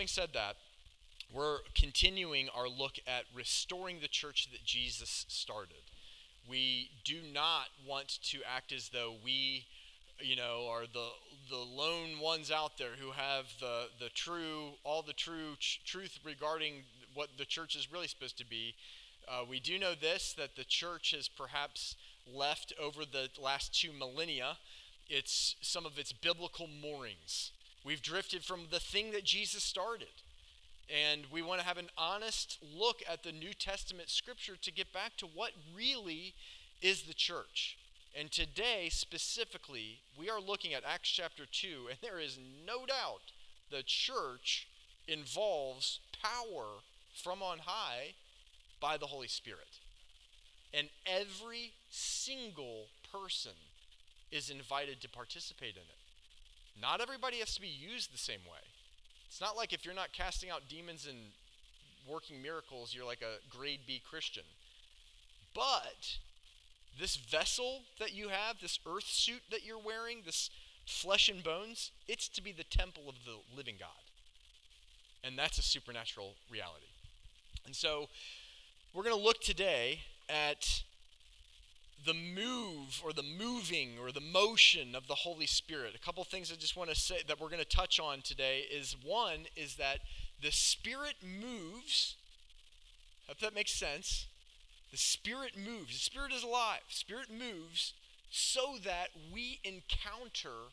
having said that, we're continuing our look at restoring the church that Jesus started. We do not want to act as though we, you know, are the the lone ones out there who have the the true all the true ch- truth regarding what the church is really supposed to be. Uh, we do know this that the church has perhaps left over the last two millennia it's some of its biblical moorings. We've drifted from the thing that Jesus started. And we want to have an honest look at the New Testament scripture to get back to what really is the church. And today, specifically, we are looking at Acts chapter 2, and there is no doubt the church involves power from on high by the Holy Spirit. And every single person is invited to participate in it. Not everybody has to be used the same way. It's not like if you're not casting out demons and working miracles, you're like a grade B Christian. But this vessel that you have, this earth suit that you're wearing, this flesh and bones, it's to be the temple of the living God. And that's a supernatural reality. And so we're going to look today at the move or the moving or the motion of the Holy Spirit. A couple things I just want to say that we're going to touch on today is one is that the Spirit moves. Hope that makes sense. The Spirit moves. The Spirit is alive. Spirit moves so that we encounter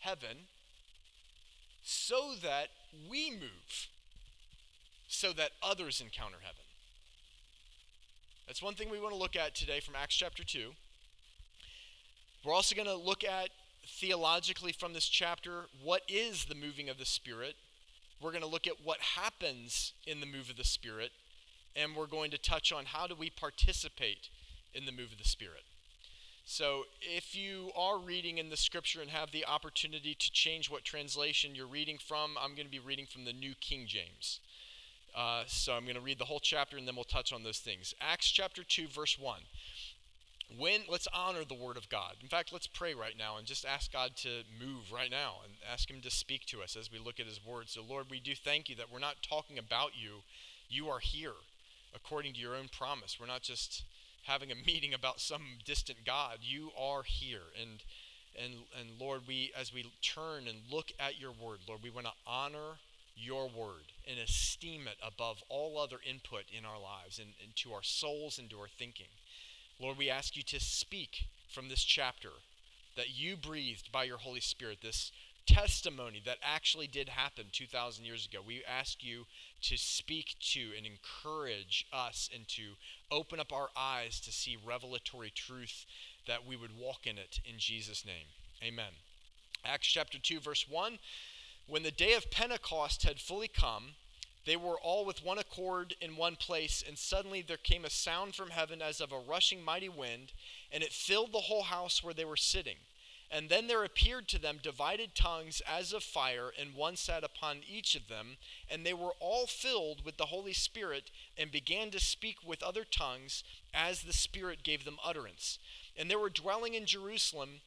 heaven, so that we move, so that others encounter heaven. That's one thing we want to look at today from Acts chapter 2. We're also going to look at theologically from this chapter what is the moving of the Spirit. We're going to look at what happens in the move of the Spirit. And we're going to touch on how do we participate in the move of the Spirit. So, if you are reading in the scripture and have the opportunity to change what translation you're reading from, I'm going to be reading from the New King James. Uh, so I'm going to read the whole chapter and then we'll touch on those things. Acts chapter 2, verse 1. When let's honor the word of God. In fact, let's pray right now and just ask God to move right now and ask him to speak to us as we look at his word. So Lord, we do thank you that we're not talking about you. You are here according to your own promise. We're not just having a meeting about some distant God. You are here and and and Lord, we as we turn and look at your word, Lord, we want to honor your word and esteem it above all other input in our lives and, and to our souls and to our thinking. Lord, we ask you to speak from this chapter that you breathed by your Holy Spirit, this testimony that actually did happen 2,000 years ago. We ask you to speak to and encourage us and to open up our eyes to see revelatory truth that we would walk in it in Jesus' name. Amen. Acts chapter 2, verse 1 when the day of Pentecost had fully come, they were all with one accord in one place, and suddenly there came a sound from heaven as of a rushing mighty wind, and it filled the whole house where they were sitting. And then there appeared to them divided tongues as of fire, and one sat upon each of them. And they were all filled with the Holy Spirit, and began to speak with other tongues as the Spirit gave them utterance. And there were dwelling in Jerusalem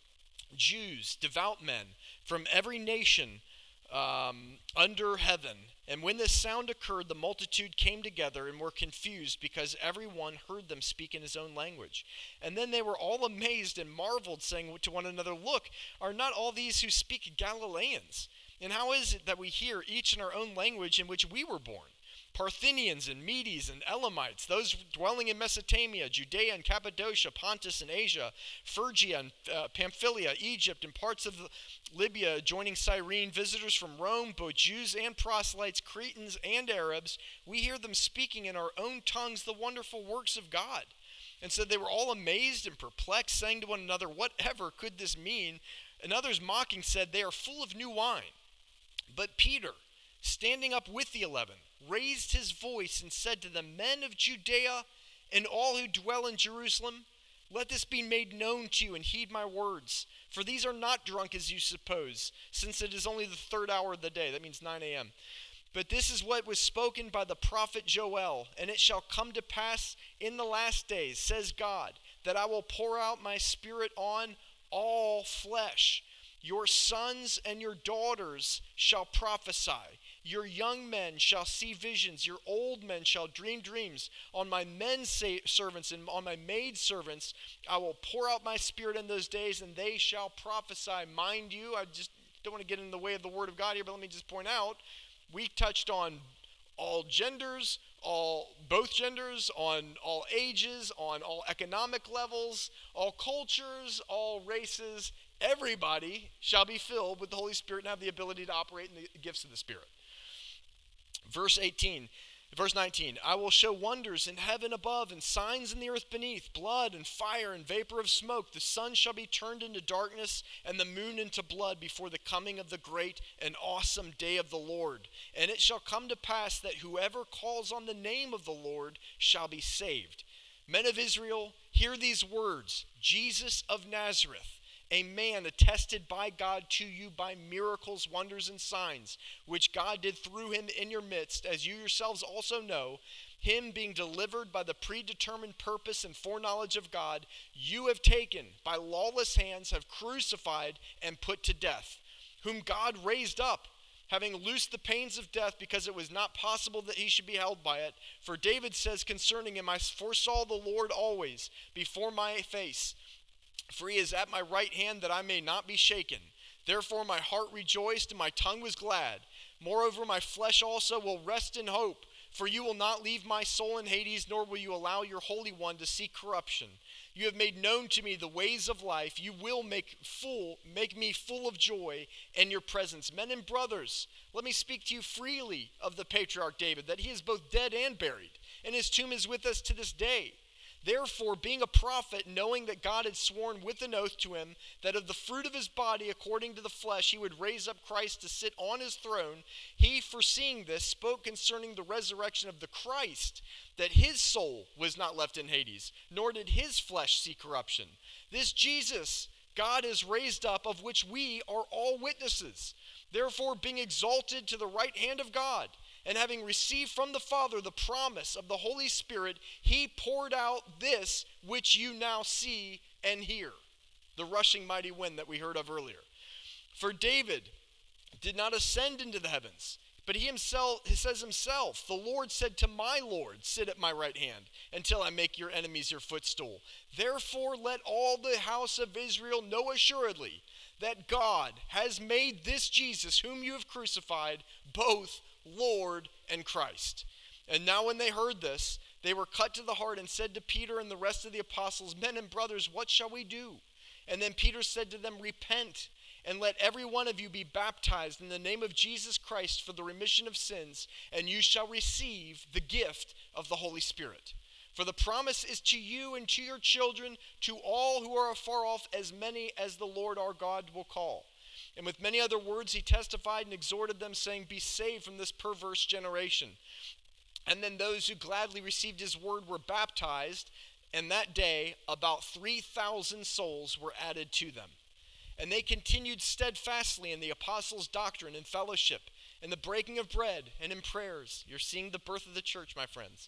Jews, devout men, from every nation um, under heaven. And when this sound occurred, the multitude came together and were confused because everyone heard them speak in his own language. And then they were all amazed and marveled, saying to one another, Look, are not all these who speak Galileans? And how is it that we hear each in our own language in which we were born? Parthians and Medes and Elamites, those dwelling in Mesopotamia, Judea and Cappadocia, Pontus and Asia, Phrygia and uh, Pamphylia, Egypt, and parts of Libya joining Cyrene, visitors from Rome, both Jews and proselytes, Cretans and Arabs, we hear them speaking in our own tongues the wonderful works of God. And so they were all amazed and perplexed, saying to one another, Whatever could this mean? And others mocking said, They are full of new wine. But Peter, standing up with the eleven, raised his voice and said to the men of Judea and all who dwell in Jerusalem, Let this be made known to you, and heed my words. For these are not drunk as you suppose, since it is only the third hour of the day. That means 9 a.m. But this is what was spoken by the prophet Joel, and it shall come to pass in the last days, says God, that I will pour out my spirit on all flesh. Your sons and your daughters shall prophesy Your young men shall see visions, your old men shall dream dreams. On my men servants and on my maid servants, I will pour out my spirit in those days, and they shall prophesy. Mind you, I just don't want to get in the way of the word of God here, but let me just point out we touched on all genders, all both genders, on all ages, on all economic levels, all cultures, all races. Everybody shall be filled with the Holy Spirit and have the ability to operate in the gifts of the Spirit. Verse 18 Verse 19 I will show wonders in heaven above and signs in the earth beneath, blood and fire and vapor of smoke. The sun shall be turned into darkness and the moon into blood before the coming of the great and awesome day of the Lord. And it shall come to pass that whoever calls on the name of the Lord shall be saved. Men of Israel, hear these words Jesus of Nazareth a man attested by God to you by miracles, wonders, and signs, which God did through him in your midst, as you yourselves also know, him being delivered by the predetermined purpose and foreknowledge of God, you have taken by lawless hands, have crucified and put to death, whom God raised up. Having loosed the pains of death because it was not possible that he should be held by it. For David says concerning him, I foresaw the Lord always before my face for he is at my right hand that I may not be shaken. Therefore my heart rejoiced and my tongue was glad. Moreover, my flesh also will rest in hope. For you will not leave my soul in Hades, nor will you allow your Holy One to see corruption. You have made known to me the ways of life. You will make full, make me full of joy in your presence. Men and brothers, let me speak to you freely of the patriarch David, that he is both dead and buried, and his tomb is with us to this day. Therefore, being a prophet, knowing that God had sworn with an oath to him that of the fruit of his body, according to the flesh, he would raise up Christ to sit on his throne, he, foreseeing this, spoke concerning the resurrection of the Christ, that his soul was not left in Hades, nor did his flesh see corruption. This Jesus God has raised up, of which we are all witnesses. Therefore, being exalted to the right hand of God, and having received from the Father the promise of the Holy Spirit, he poured out this which you now see and hear the rushing mighty wind that we heard of earlier. For David did not ascend into the heavens, but he himself he says himself, the Lord said to my Lord, sit at my right hand until I make your enemies your footstool. Therefore let all the house of Israel know assuredly that God has made this Jesus whom you have crucified both Lord and Christ. And now, when they heard this, they were cut to the heart and said to Peter and the rest of the apostles, Men and brothers, what shall we do? And then Peter said to them, Repent and let every one of you be baptized in the name of Jesus Christ for the remission of sins, and you shall receive the gift of the Holy Spirit. For the promise is to you and to your children, to all who are afar off, as many as the Lord our God will call. And with many other words, he testified and exhorted them, saying, Be saved from this perverse generation. And then those who gladly received his word were baptized, and that day about 3,000 souls were added to them. And they continued steadfastly in the apostles' doctrine and fellowship, in the breaking of bread, and in prayers. You're seeing the birth of the church, my friends.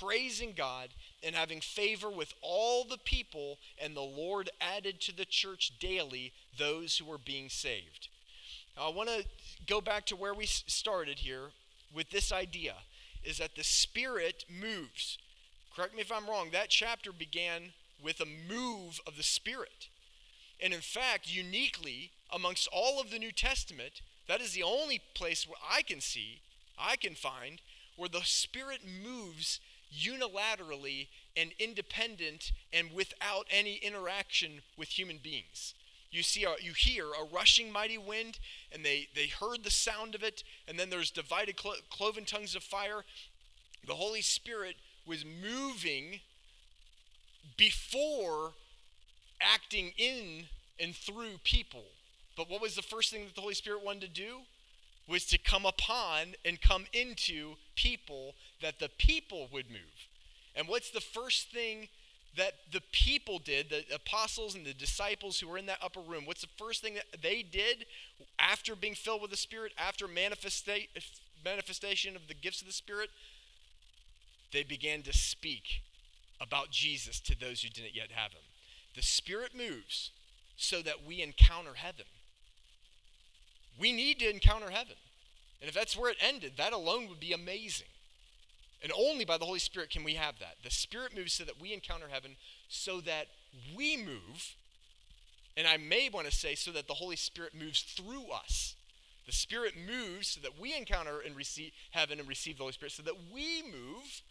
praising God and having favor with all the people, and the Lord added to the church daily those who were being saved. Now, I want to go back to where we started here with this idea is that the Spirit moves. Correct me if I'm wrong, that chapter began with a move of the Spirit. And in fact, uniquely amongst all of the New Testament, that is the only place where I can see, I can find, where the Spirit moves unilaterally and independent and without any interaction with human beings. You see, a, you hear a rushing mighty wind, and they, they heard the sound of it, and then there's divided clo- cloven tongues of fire. The Holy Spirit was moving before acting in and through people. But what was the first thing that the Holy Spirit wanted to do? Was to come upon and come into people that the people would move. And what's the first thing that the people did, the apostles and the disciples who were in that upper room, what's the first thing that they did after being filled with the Spirit, after manifesta- manifestation of the gifts of the Spirit? They began to speak about Jesus to those who didn't yet have him. The Spirit moves so that we encounter heaven. We need to encounter heaven. And if that's where it ended, that alone would be amazing. And only by the Holy Spirit can we have that. The Spirit moves so that we encounter heaven, so that we move. And I may want to say, so that the Holy Spirit moves through us. The Spirit moves so that we encounter and receive heaven and receive the Holy Spirit, so that we move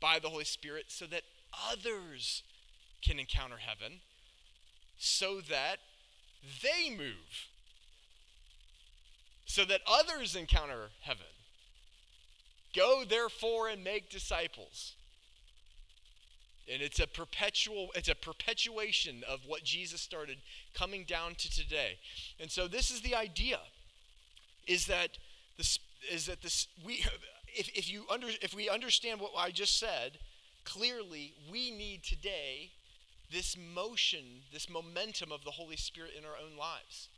by the Holy Spirit, so that others can encounter heaven, so that they move, so that others encounter heaven. Go therefore and make disciples. And it's a perpetual, it's a perpetuation of what Jesus started coming down to today. And so this is the idea is that this is that this we if, if you under if we understand what I just said, clearly we need today this motion, this momentum of the Holy Spirit in our own lives.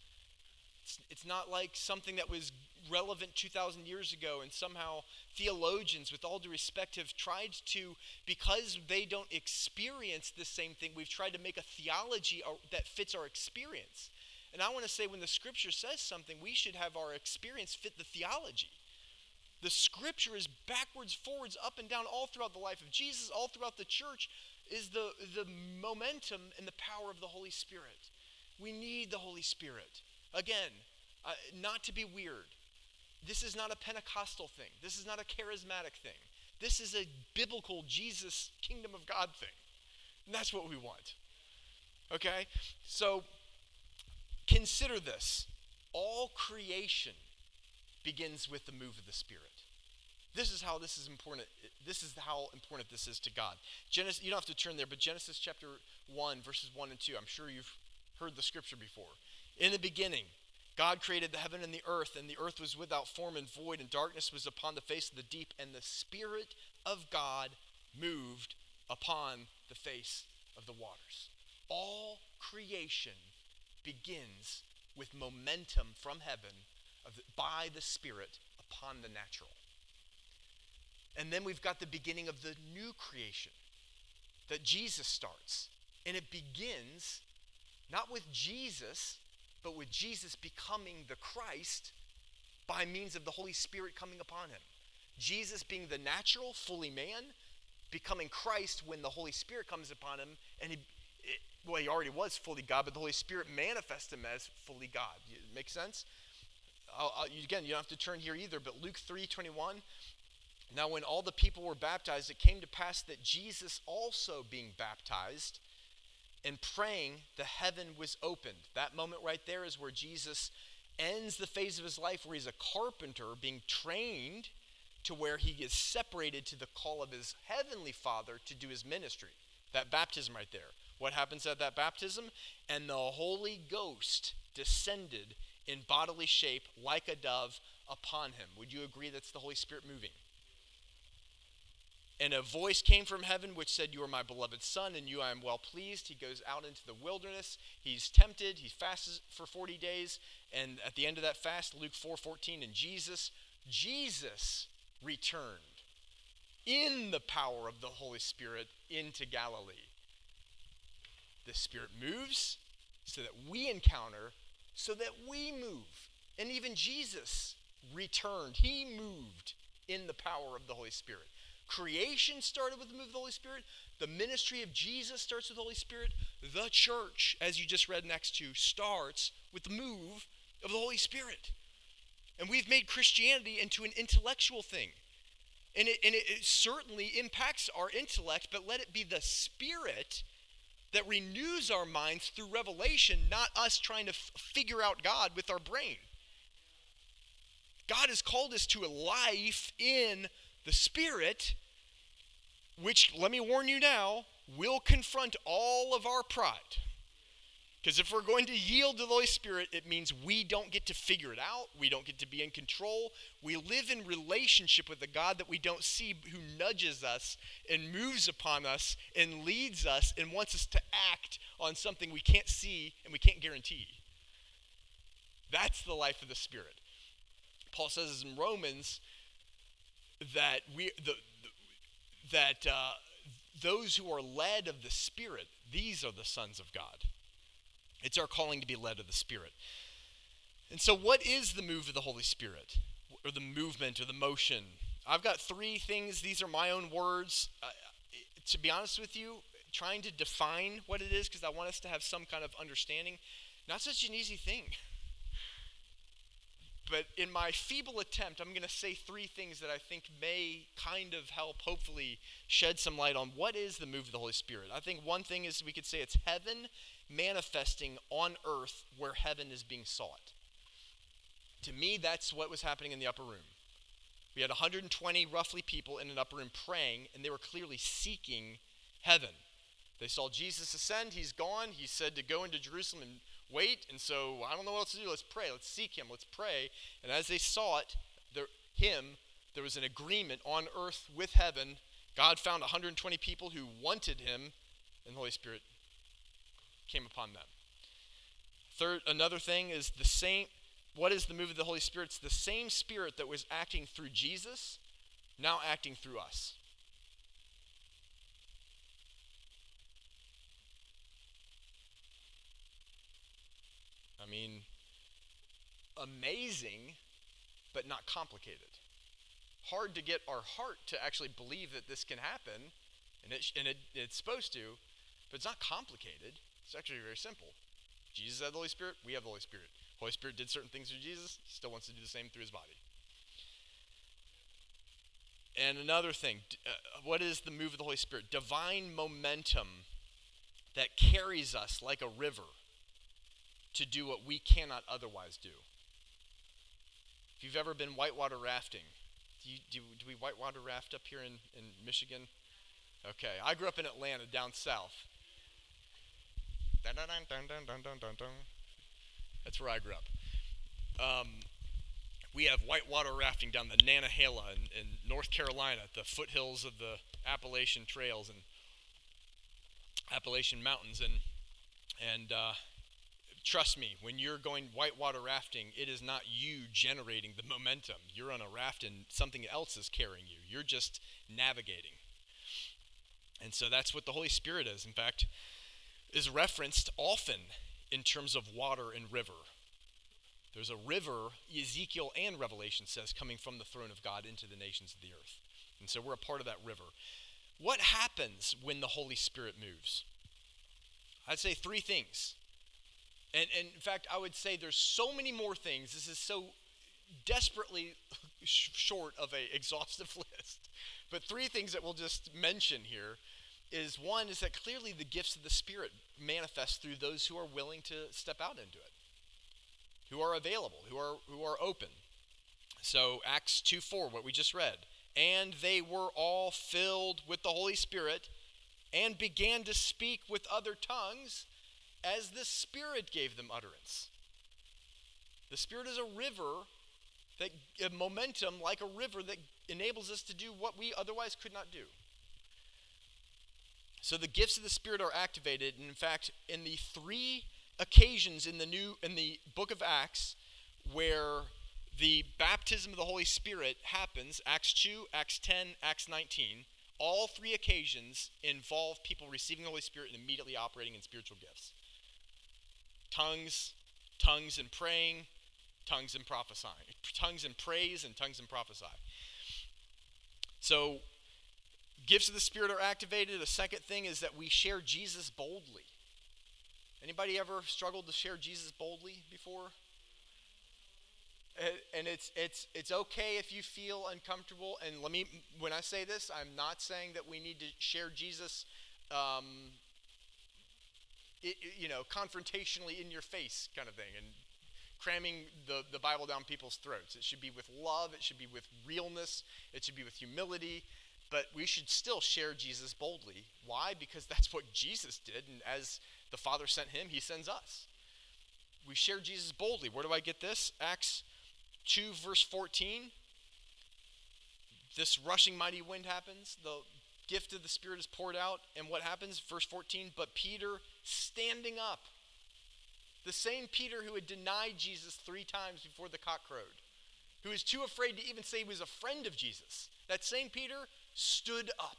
It's, it's not like something that was relevant 2,000 years ago, and somehow theologians, with all due respect, have tried to, because they don't experience the same thing, we've tried to make a theology uh, that fits our experience. And I want to say, when the scripture says something, we should have our experience fit the theology. The scripture is backwards, forwards, up and down, all throughout the life of Jesus, all throughout the church, is the, the momentum and the power of the Holy Spirit. We need the Holy Spirit. Again, uh, not to be weird. This is not a Pentecostal thing. This is not a charismatic thing. This is a biblical Jesus, kingdom of God thing. And that's what we want. Okay? So consider this all creation begins with the move of the Spirit. This is how this is important. This is how important this is to God. Genesis, you don't have to turn there, but Genesis chapter 1, verses 1 and 2. I'm sure you've heard the scripture before. In the beginning, God created the heaven and the earth, and the earth was without form and void, and darkness was upon the face of the deep, and the Spirit of God moved upon the face of the waters. All creation begins with momentum from heaven the, by the Spirit upon the natural. And then we've got the beginning of the new creation that Jesus starts. And it begins not with Jesus, but with Jesus becoming the Christ by means of the Holy Spirit coming upon him. Jesus being the natural, fully man, becoming Christ when the Holy Spirit comes upon him, and he, it, well, he already was fully God, but the Holy Spirit manifests him as fully God. Make sense? I'll, I'll, again, you don't have to turn here either, but Luke 3 21. Now, when all the people were baptized, it came to pass that Jesus also being baptized and praying, the heaven was opened. That moment right there is where Jesus ends the phase of his life where he's a carpenter being trained to where he is separated to the call of his heavenly Father to do his ministry. That baptism right there. What happens at that baptism? And the Holy Ghost descended in bodily shape like a dove upon him. Would you agree that's the Holy Spirit moving? And a voice came from heaven which said, You are my beloved Son, and you I am well pleased. He goes out into the wilderness. He's tempted. He fasts for 40 days. And at the end of that fast, Luke 4 14, and Jesus, Jesus returned in the power of the Holy Spirit into Galilee. The Spirit moves so that we encounter, so that we move. And even Jesus returned. He moved in the power of the Holy Spirit. Creation started with the move of the Holy Spirit. The ministry of Jesus starts with the Holy Spirit. The church, as you just read Acts 2, starts with the move of the Holy Spirit. And we've made Christianity into an intellectual thing. And it, and it, it certainly impacts our intellect, but let it be the Spirit that renews our minds through revelation, not us trying to f- figure out God with our brain. God has called us to a life in the Spirit, which, let me warn you now, will confront all of our pride. Because if we're going to yield to the Holy Spirit, it means we don't get to figure it out. We don't get to be in control. We live in relationship with a God that we don't see, who nudges us and moves upon us and leads us and wants us to act on something we can't see and we can't guarantee. That's the life of the Spirit. Paul says in Romans that we the, the that uh, those who are led of the Spirit, these are the sons of God. It's our calling to be led of the Spirit. And so, what is the move of the Holy Spirit, or the movement, or the motion? I've got three things. These are my own words. Uh, to be honest with you, trying to define what it is because I want us to have some kind of understanding. Not such an easy thing. But in my feeble attempt, I'm going to say three things that I think may kind of help, hopefully, shed some light on what is the move of the Holy Spirit. I think one thing is we could say it's heaven manifesting on earth where heaven is being sought. To me, that's what was happening in the upper room. We had 120 roughly people in an upper room praying, and they were clearly seeking heaven. They saw Jesus ascend, he's gone. He said to go into Jerusalem and wait. And so I don't know what else to do. Let's pray. Let's seek him. Let's pray. And as they sought there, him, there was an agreement on earth with heaven. God found 120 people who wanted him, and the Holy Spirit came upon them. Third, another thing is the same. What is the move of the Holy Spirit? It's the same Spirit that was acting through Jesus, now acting through us. I mean, amazing, but not complicated. Hard to get our heart to actually believe that this can happen, and, it, and it, it's supposed to, but it's not complicated. It's actually very simple. Jesus had the Holy Spirit, we have the Holy Spirit. Holy Spirit did certain things through Jesus, he still wants to do the same through his body. And another thing, uh, what is the move of the Holy Spirit? Divine momentum that carries us like a river to do what we cannot otherwise do. If you've ever been whitewater rafting, do, you, do, do we whitewater raft up here in, in Michigan? Okay, I grew up in Atlanta, down south. That's where I grew up. Um, we have whitewater rafting down the Nantahala in, in North Carolina, the foothills of the Appalachian Trails and Appalachian Mountains, and and uh, trust me, when you're going whitewater rafting, it is not you generating the momentum. You're on a raft and something else is carrying you. You're just navigating. And so that's what the Holy Spirit is. In fact, is referenced often in terms of water and river. There's a river, Ezekiel and Revelation says, coming from the throne of God into the nations of the earth. And so we're a part of that river. What happens when the Holy Spirit moves? I'd say three things. And, and in fact, I would say there's so many more things. This is so desperately short of an exhaustive list. But three things that we'll just mention here is one is that clearly the gifts of the Spirit manifest through those who are willing to step out into it, who are available, who are who are open. So Acts 2 4, what we just read. And they were all filled with the Holy Spirit and began to speak with other tongues as the Spirit gave them utterance. The Spirit is a river that a momentum like a river that enables us to do what we otherwise could not do. So the gifts of the Spirit are activated, and in fact, in the three occasions in the new in the book of Acts where the baptism of the Holy Spirit happens, Acts 2, Acts 10, Acts 19, all three occasions involve people receiving the Holy Spirit and immediately operating in spiritual gifts tongues, tongues and praying, tongues and prophesying, tongues and praise, and tongues and prophesy. So, gifts of the Spirit are activated. The second thing is that we share Jesus boldly. Anybody ever struggled to share Jesus boldly before? And it's it's it's okay if you feel uncomfortable. And let me, when I say this, I'm not saying that we need to share Jesus um, it, you know, confrontationally in your face kind of thing and cramming the, the Bible down people's throats. It should be with love, it should be with realness, it should be with humility. but we should still share Jesus boldly. Why? Because that's what Jesus did, and as the Father sent him, he sends us. We share Jesus boldly. Where do I get this? Acts 2, verse 14. This rushing mighty wind happens. The gift of the Spirit is poured out. And what happens? Verse 14. But Peter, standing up, the same Peter who had denied Jesus three times before the cock crowed, who was too afraid to even say he was a friend of Jesus, that same Peter stood up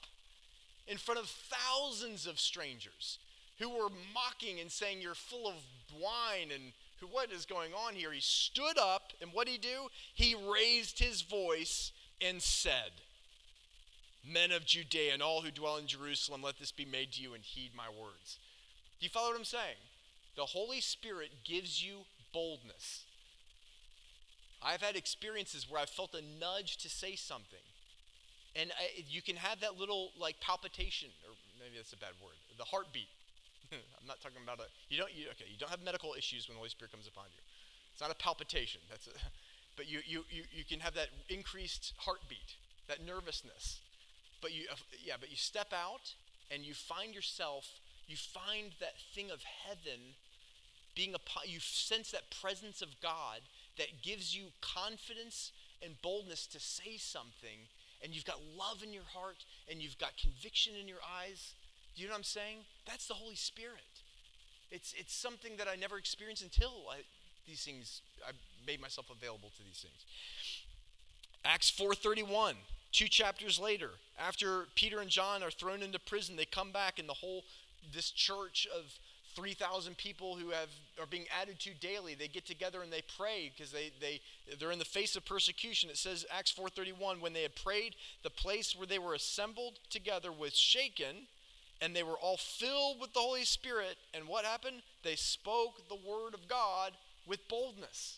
in front of thousands of strangers who were mocking and saying, You're full of wine and who, what is going on here? He stood up, and what did he do? He raised his voice and said, Men of Judea and all who dwell in Jerusalem, let this be made to you and heed my words. Do you follow what I'm saying? The Holy Spirit gives you boldness. I've had experiences where I felt a nudge to say something. And I, you can have that little like palpitation, or maybe that's a bad word, the heartbeat. I'm not talking about a you don't you, okay you don't have medical issues when the Holy Spirit comes upon you. It's not a palpitation. That's a, but you, you you you can have that increased heartbeat, that nervousness. But you uh, yeah, but you step out and you find yourself you find that thing of heaven being a you sense that presence of God that gives you confidence and boldness to say something and you've got love in your heart and you've got conviction in your eyes. Do you know what I'm saying? That's the Holy Spirit. It's, it's something that I never experienced until I, these things, I made myself available to these things. Acts 4.31, two chapters later, after Peter and John are thrown into prison, they come back and the whole, this church of 3,000 people who have are being added to daily. They get together and they pray because they, they, they're in the face of persecution. It says, Acts 4.31, when they had prayed, the place where they were assembled together was shaken, and they were all filled with the Holy Spirit. And what happened? They spoke the word of God with boldness.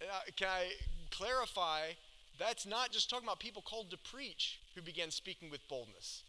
Uh, can I clarify? That's not just talking about people called to preach who began speaking with boldness.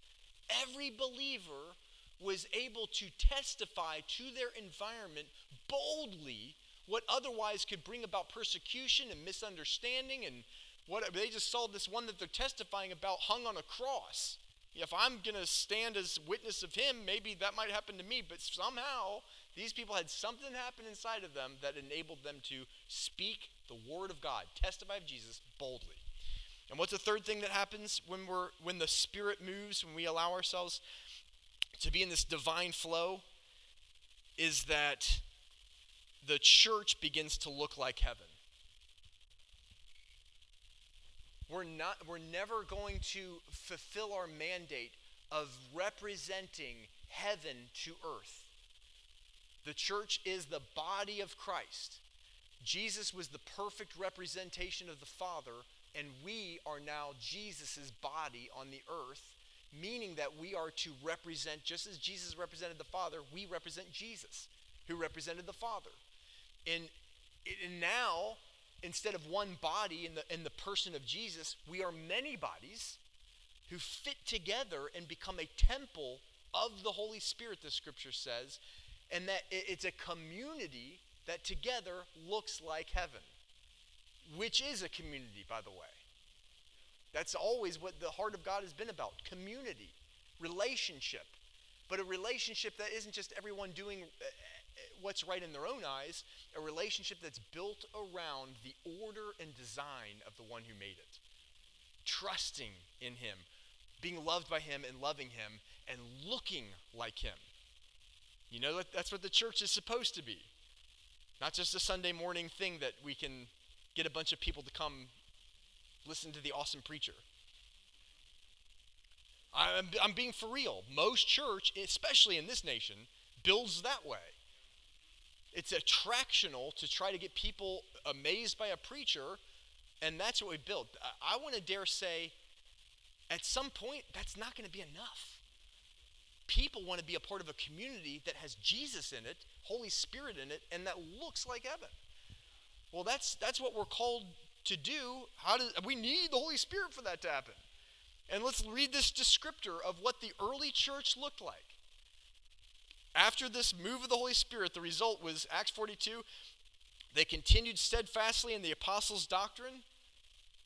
Every believer was able to testify to their environment boldly what otherwise could bring about persecution and misunderstanding and what they just saw this one that they're testifying about hung on a cross. If i'm going to stand as witness of him maybe that might happen to me but somehow these people had something happen inside of them that enabled them to speak the word of god testify of jesus boldly and what's the third thing that happens when we're when the spirit moves when we allow ourselves to be in this divine flow is that the church begins to look like heaven. We're not we're never going to fulfill our mandate of representing heaven to earth. The church is the body of Christ. Jesus was the perfect representation of the Father, and we are now Jesus' body on the earth meaning that we are to represent, just as Jesus represented the Father, we represent Jesus, who represented the Father. And, and now, instead of one body in the, in the person of Jesus, we are many bodies who fit together and become a temple of the Holy Spirit, the scripture says, and that it's a community that together looks like heaven, which is a community, by the way. That's always what the heart of God has been about community, relationship. But a relationship that isn't just everyone doing uh, uh, what's right in their own eyes, a relationship that's built around the order and design of the one who made it. Trusting in Him, being loved by Him and loving Him, and looking like Him. You know, that's what the church is supposed to be. Not just a Sunday morning thing that we can get a bunch of people to come listen to the awesome preacher. I'm, I'm being for real. Most church, especially in this nation, builds that way. It's attractional to try to get people amazed by a preacher, and that's what we build. I, I want to dare say, at some point, that's not going to be enough. People want to be a part of a community that has Jesus in it, Holy Spirit in it, and that looks like heaven. Well, that's that's what we're called to do, how does we need the Holy Spirit for that to happen? And let's read this descriptor of what the early church looked like. After this move of the Holy Spirit, the result was Acts 42. They continued steadfastly in the apostles' doctrine.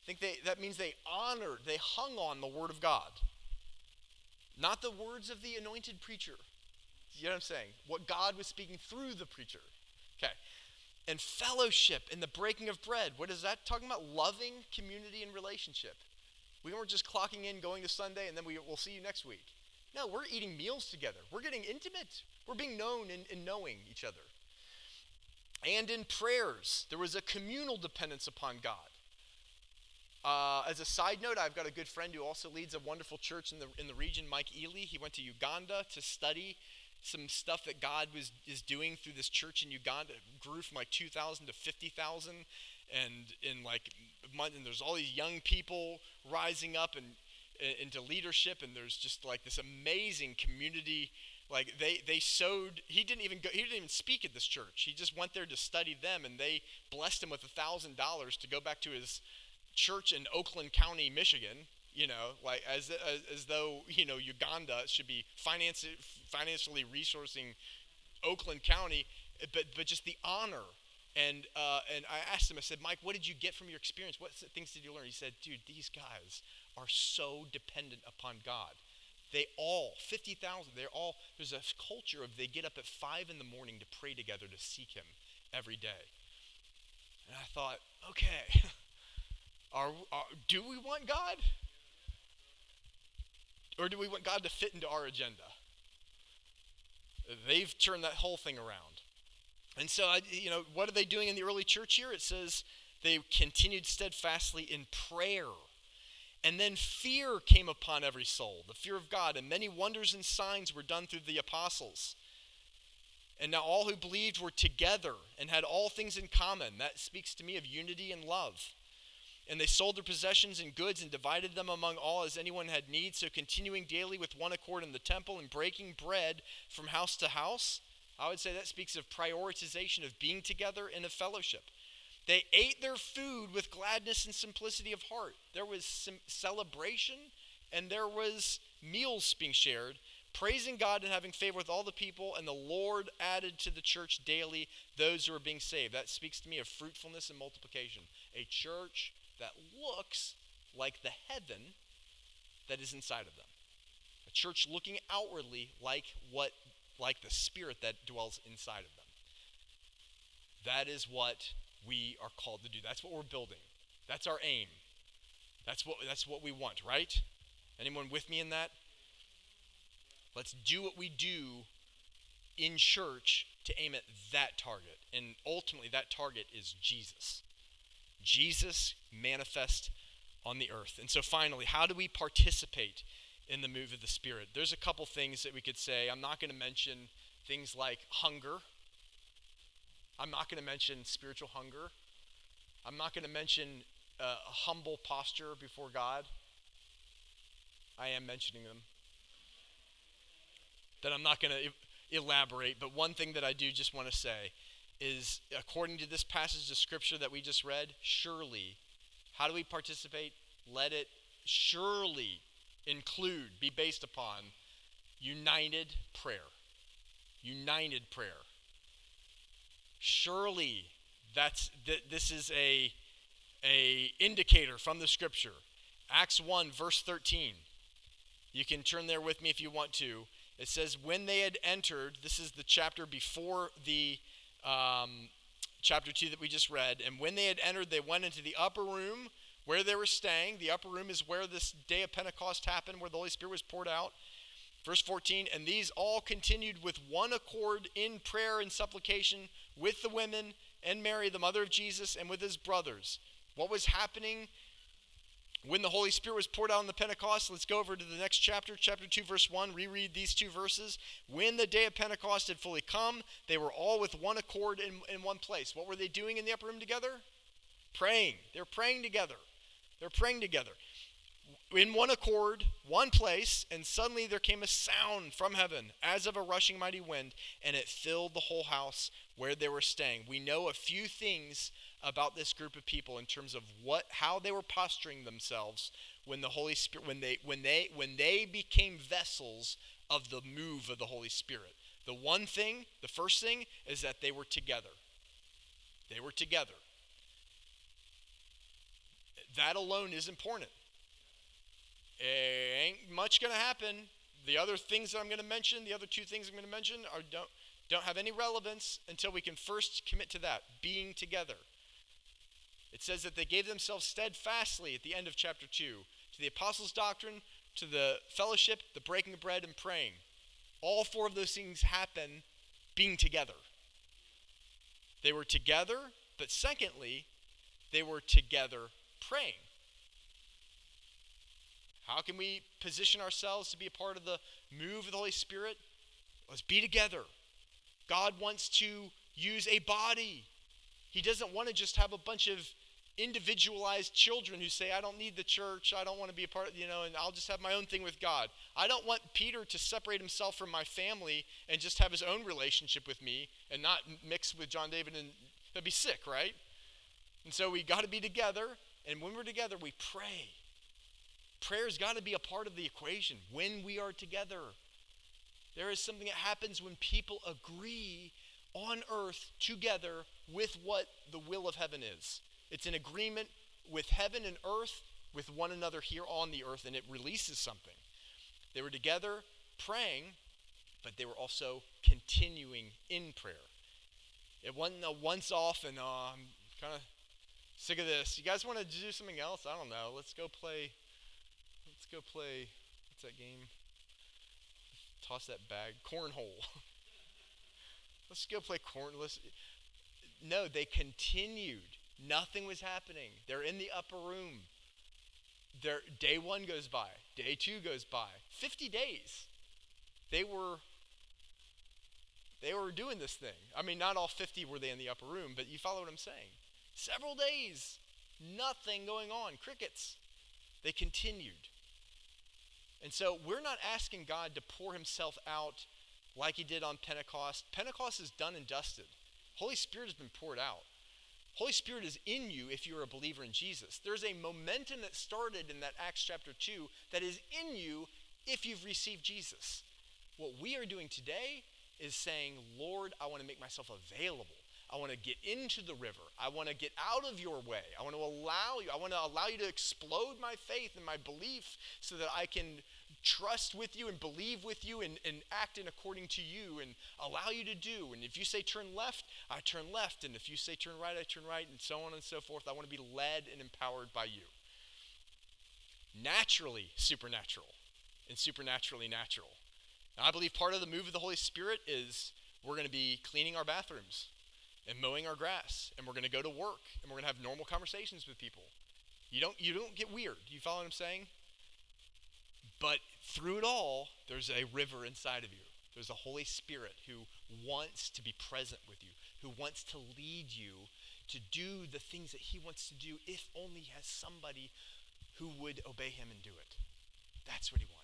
I think they, that means they honored, they hung on the Word of God. Not the words of the anointed preacher. You know what I'm saying? What God was speaking through the preacher. Okay. And fellowship in the breaking of bread. What is that talking about? Loving community and relationship. We weren't just clocking in, going to Sunday, and then we, we'll see you next week. No, we're eating meals together. We're getting intimate. We're being known and, and knowing each other. And in prayers, there was a communal dependence upon God. Uh, as a side note, I've got a good friend who also leads a wonderful church in the in the region, Mike Ely. He went to Uganda to study some stuff that God was is doing through this church in Uganda. Grew from like 2,000 to 50,000, and in like month and there's all these young people rising up and into leadership, and there's just like this amazing community. Like they they sowed. He didn't even go. He didn't even speak at this church. He just went there to study them, and they blessed him with a thousand dollars to go back to his church in Oakland County, Michigan, you know, like as, as, as though, you know, Uganda should be finance, financially resourcing Oakland County, but, but just the honor. And, uh, and I asked him, I said, Mike, what did you get from your experience? What things did you learn? He said, dude, these guys are so dependent upon God. They all, 50,000, they're all, there's a culture of they get up at 5 in the morning to pray together to seek Him every day. And I thought, okay. Are, are, do we want God? Or do we want God to fit into our agenda? They've turned that whole thing around. And so, I, you know, what are they doing in the early church here? It says they continued steadfastly in prayer. And then fear came upon every soul, the fear of God, and many wonders and signs were done through the apostles. And now all who believed were together and had all things in common. That speaks to me of unity and love. And they sold their possessions and goods and divided them among all as anyone had need. So, continuing daily with one accord in the temple and breaking bread from house to house, I would say that speaks of prioritization of being together in a fellowship. They ate their food with gladness and simplicity of heart. There was celebration and there was meals being shared, praising God and having favor with all the people, and the Lord added to the church daily those who were being saved. That speaks to me of fruitfulness and multiplication. A church that looks like the heaven that is inside of them. A church looking outwardly like what like the spirit that dwells inside of them. That is what we are called to do. That's what we're building. That's our aim. That's what that's what we want, right? Anyone with me in that? Let's do what we do in church to aim at that target. And ultimately that target is Jesus. Jesus manifest on the earth. And so, finally, how do we participate in the move of the Spirit? There's a couple things that we could say. I'm not going to mention things like hunger. I'm not going to mention spiritual hunger. I'm not going to mention uh, a humble posture before God. I am mentioning them. That I'm not going to elaborate, but one thing that I do just want to say is according to this passage of scripture that we just read, surely, how do we participate? Let it surely include, be based upon united prayer. United prayer. Surely that's th- this is a a indicator from the scripture. Acts 1 verse 13. You can turn there with me if you want to. It says when they had entered, this is the chapter before the um, chapter 2 that we just read. And when they had entered, they went into the upper room where they were staying. The upper room is where this day of Pentecost happened, where the Holy Spirit was poured out. Verse 14, and these all continued with one accord in prayer and supplication with the women and Mary, the mother of Jesus, and with his brothers. What was happening when the Holy Spirit was poured out on the Pentecost, let's go over to the next chapter, chapter 2, verse 1. Reread these two verses. When the day of Pentecost had fully come, they were all with one accord in, in one place. What were they doing in the upper room together? Praying. They're praying together. They're praying together. In one accord, one place, and suddenly there came a sound from heaven as of a rushing mighty wind, and it filled the whole house where they were staying. We know a few things about this group of people in terms of what how they were posturing themselves when the Holy Spirit when they when they when they became vessels of the move of the Holy Spirit. The one thing, the first thing is that they were together. They were together. that alone is important. It Ain't much going to happen. The other things that I'm going to mention, the other two things I'm going to mention, are don't don't have any relevance until we can first commit to that being together. It says that they gave themselves steadfastly at the end of chapter 2 to the apostles' doctrine, to the fellowship, the breaking of bread, and praying. All four of those things happen being together. They were together, but secondly, they were together praying. How can we position ourselves to be a part of the move of the Holy Spirit? Let's be together. God wants to use a body. He doesn't want to just have a bunch of individualized children who say, I don't need the church, I don't want to be a part of, you know, and I'll just have my own thing with God. I don't want Peter to separate himself from my family and just have his own relationship with me and not mix with John David and that'd be sick, right? And so we got to be together, and when we're together, we pray. Prayer's got to be a part of the equation when we are together. There is something that happens when people agree on earth together with what the will of heaven is. It's an agreement with heaven and earth, with one another here on the earth, and it releases something. They were together praying, but they were also continuing in prayer. It wasn't a once off and uh, I'm kind of sick of this. You guys want to do something else? I don't know. Let's go play. Let's go play. What's that game? toss that bag. Cornhole. Let's go play corn. Let's, no, they continued. Nothing was happening. They're in the upper room. Their, day one goes by. Day two goes by. 50 days. They were they were doing this thing. I mean, not all 50 were they in the upper room, but you follow what I'm saying. Several days, nothing going on, crickets. They continued. And so we're not asking God to pour himself out like he did on Pentecost. Pentecost is done and dusted. Holy Spirit has been poured out. Holy Spirit is in you if you're a believer in Jesus. There's a momentum that started in that Acts chapter 2 that is in you if you've received Jesus. What we are doing today is saying, Lord, I want to make myself available. I want to get into the river. I want to get out of your way. I want to allow you. I want to allow you to explode my faith and my belief so that I can trust with you and believe with you and, and act in according to you and allow you to do. And if you say turn left, I turn left. And if you say turn right, I turn right, and so on and so forth. I want to be led and empowered by you. Naturally supernatural and supernaturally natural. Now, I believe part of the move of the Holy Spirit is we're going to be cleaning our bathrooms and mowing our grass, and we're going to go to work, and we're going to have normal conversations with people. You don't you don't get weird. You follow what I'm saying? But through it all, there's a river inside of you. There's a Holy Spirit who wants to be present with you, who wants to lead you to do the things that he wants to do if only he has somebody who would obey him and do it. That's what he wants.